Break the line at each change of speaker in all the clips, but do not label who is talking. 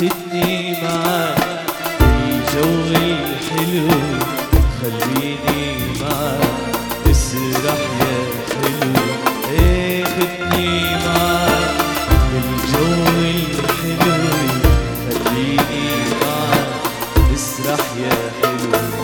تدني معاك الجو الحلو خليني معاك تسرح يا حلو إيه خدني معاك الجو الحلو خليني معاك تسرح يا حلو.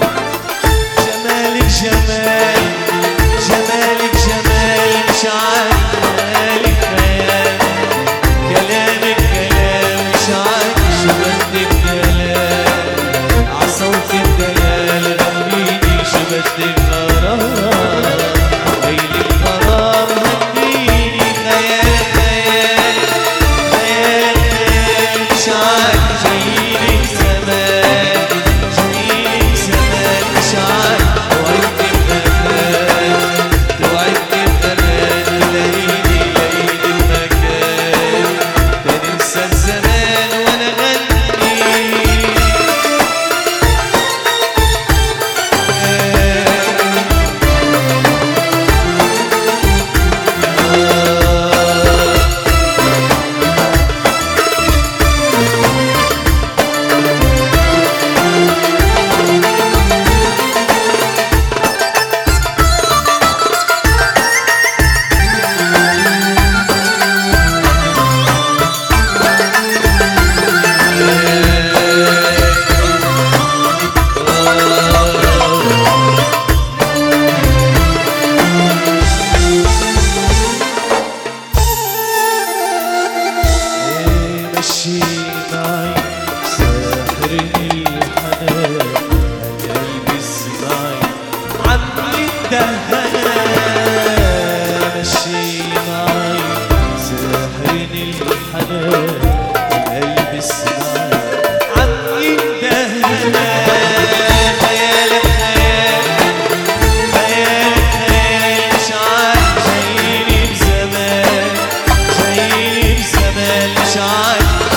تمشي معي ساحرني الحنان. أنا يلبس معي عم الدهنان مشي معي ساحرني الحنان. أنا يلبس معي عم الدهنان شعر